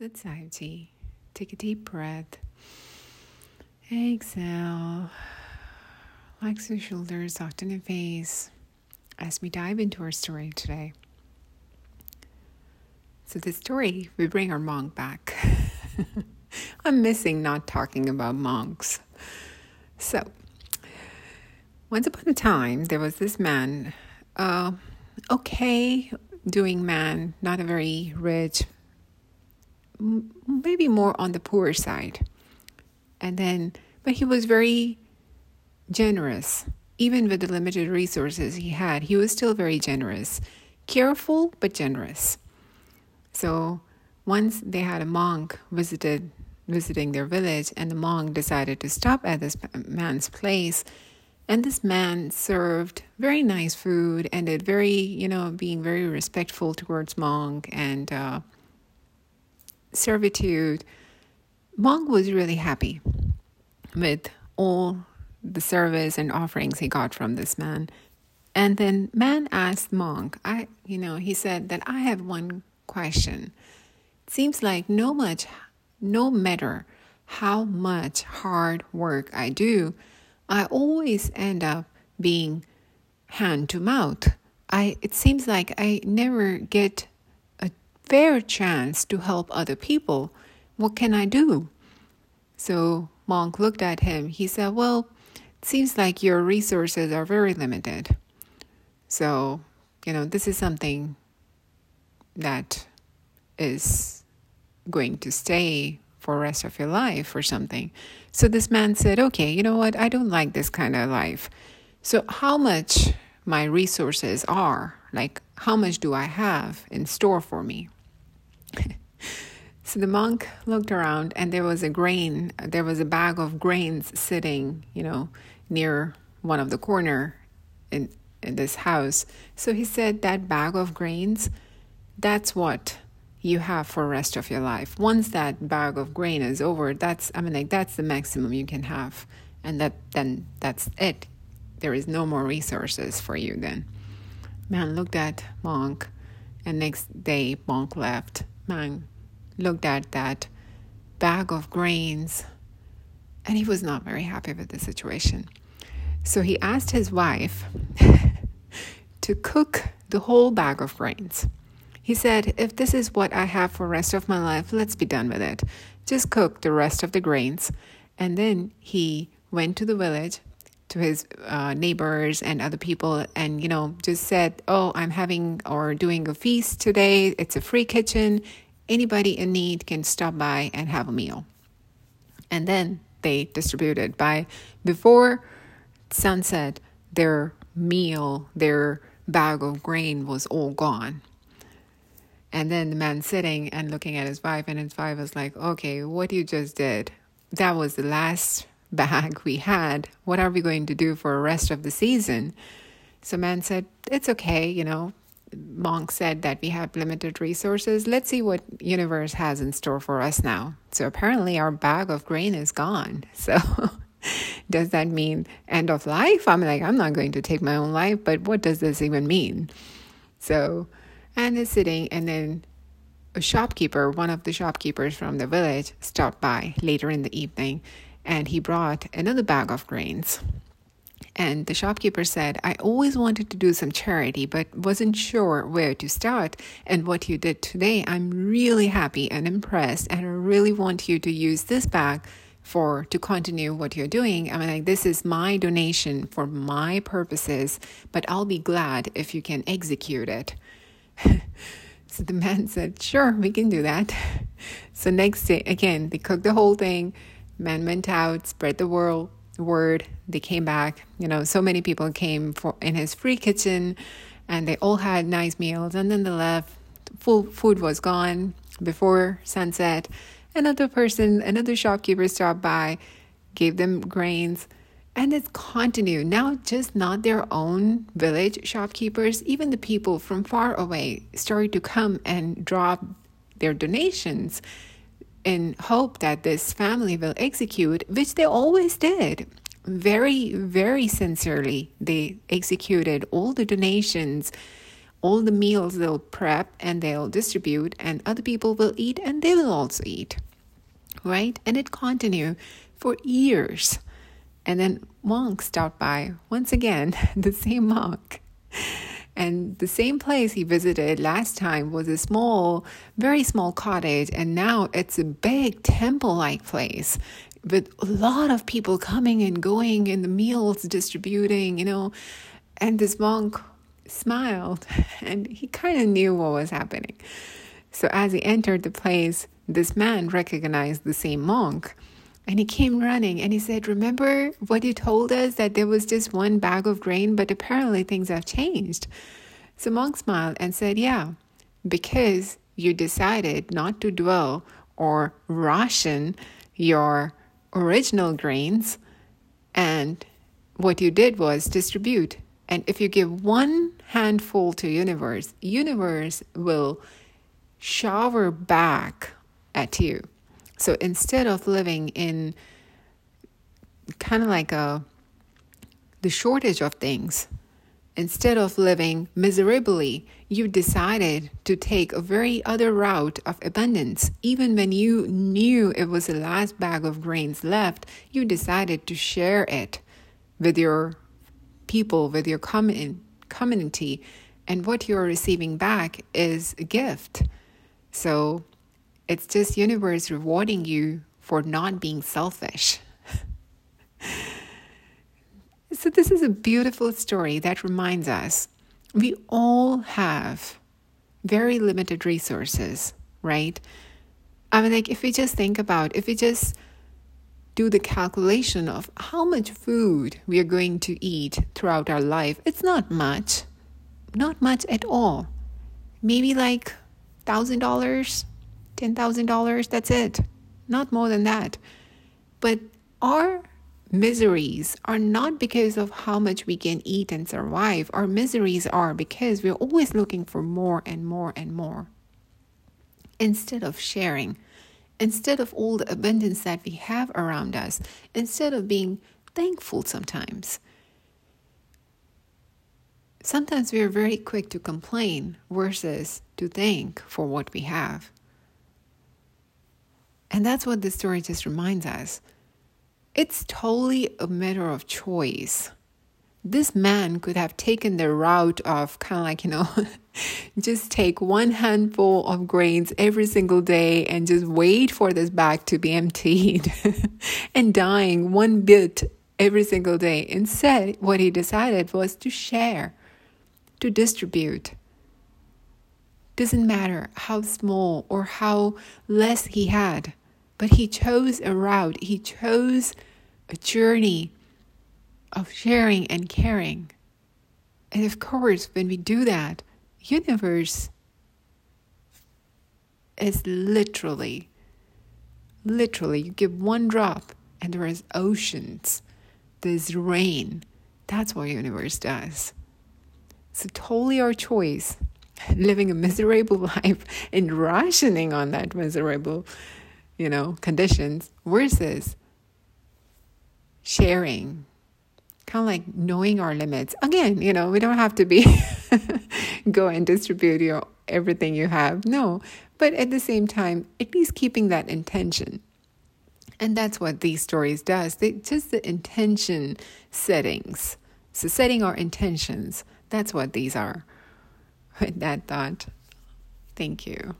Satiety. Take a deep breath. Exhale. Relax your shoulders, soften your face as we dive into our story today. So, the story, we bring our monk back. I'm missing not talking about monks. So, once upon a time, there was this man, uh, okay doing man, not a very rich, maybe more on the poor side. And then, but he was very generous. Even with the limited resources he had, he was still very generous. Careful, but generous. So once they had a monk visited visiting their village and the monk decided to stop at this man's place and this man served very nice food and did very you know being very respectful towards monk and uh, servitude, Monk was really happy with all the service and offerings he got from this man. And then man asked Monk, I you know, he said that I have one question. It seems like no much no matter how much hard work I do, I always end up being hand to mouth. I it seems like I never get fair chance to help other people. What can I do? So Monk looked at him. He said, Well, it seems like your resources are very limited. So, you know, this is something that is going to stay for the rest of your life or something. So this man said, Okay, you know what? I don't like this kind of life. So, how much my resources are, like, how much do I have in store for me? so the monk looked around and there was a grain, there was a bag of grains sitting, you know, near one of the corner in, in this house. So he said, That bag of grains, that's what you have for the rest of your life. Once that bag of grain is over, that's I mean like that's the maximum you can have. And that then that's it. There is no more resources for you then. Man looked at Monk and next day Monk left man looked at that bag of grains and he was not very happy with the situation. So he asked his wife to cook the whole bag of grains. He said, If this is what I have for rest of my life, let's be done with it. Just cook the rest of the grains. And then he went to the village to his uh, neighbors and other people and you know just said oh i'm having or doing a feast today. It's a free kitchen. Anybody in need can stop by and have a meal. And then they distributed by before sunset their meal their bag of grain was all gone. And then the man sitting and looking at his wife and his wife was like okay what you just did that was the last bag we had. What are we going to do for the rest of the season? So man said, It's okay, you know. Monk said that we have limited resources. Let's see what universe has in store for us now. So apparently our bag of grain is gone. So does that mean end of life? I'm like, I'm not going to take my own life, but what does this even mean? So and is sitting and then a shopkeeper, one of the shopkeepers from the village, stopped by later in the evening and he brought another bag of grains. And the shopkeeper said, I always wanted to do some charity, but wasn't sure where to start. And what you did today, I'm really happy and impressed. And I really want you to use this bag for to continue what you're doing. I mean, like, this is my donation for my purposes, but I'll be glad if you can execute it. so the man said, Sure, we can do that. So next day, again, they cooked the whole thing men went out, spread the world word. They came back. You know, so many people came for in his free kitchen, and they all had nice meals. And then they left. Full food was gone before sunset. Another person, another shopkeeper stopped by, gave them grains. And it's continued. Now, just not their own village shopkeepers, even the people from far away started to come and drop their donations in hope that this family will execute, which they always did. Very, very sincerely, they executed all the donations all the meals they'll prep and they'll distribute, and other people will eat and they will also eat. Right? And it continued for years. And then monk stopped by once again, the same monk. And the same place he visited last time was a small, very small cottage, and now it's a big temple like place with a lot of people coming and going and the meals distributing, you know. And this monk smiled and he kind of knew what was happening. So as he entered the place, this man recognized the same monk and he came running and he said, Remember what you told us that there was just one bag of grain, but apparently things have changed. So monk smiled and said, Yeah, because you decided not to dwell or ration your original grains, and what you did was distribute. And if you give one handful to universe, universe will shower back at you. So instead of living in kind of like a the shortage of things, instead of living miserably, you decided to take a very other route of abundance. Even when you knew it was the last bag of grains left, you decided to share it with your people, with your common community, and what you're receiving back is a gift. So it's just universe rewarding you for not being selfish. so this is a beautiful story that reminds us we all have very limited resources, right? I mean like if we just think about if we just do the calculation of how much food we are going to eat throughout our life, it's not much. Not much at all. Maybe like $1,000, $10,000, that's it. Not more than that. But our miseries are not because of how much we can eat and survive. Our miseries are because we're always looking for more and more and more. Instead of sharing, instead of all the abundance that we have around us, instead of being thankful sometimes. Sometimes we are very quick to complain versus to thank for what we have. And that's what the story just reminds us. It's totally a matter of choice this man could have taken the route of kind of like, you know, just take one handful of grains every single day and just wait for this bag to be emptied and dying one bit every single day. Instead, what he decided was to share, to distribute. Doesn't matter how small or how less he had, but he chose a route, he chose a journey of sharing and caring. And of course, when we do that, universe is literally, literally, you give one drop and there is oceans, there's rain. That's what universe does. So totally our choice, living a miserable life and rationing on that miserable, you know, conditions versus sharing kind of like knowing our limits. Again, you know, we don't have to be go and distribute your everything you have. No, but at the same time, at least keeping that intention. And that's what these stories does. They just the intention settings. So setting our intentions. That's what these are. With that thought, thank you.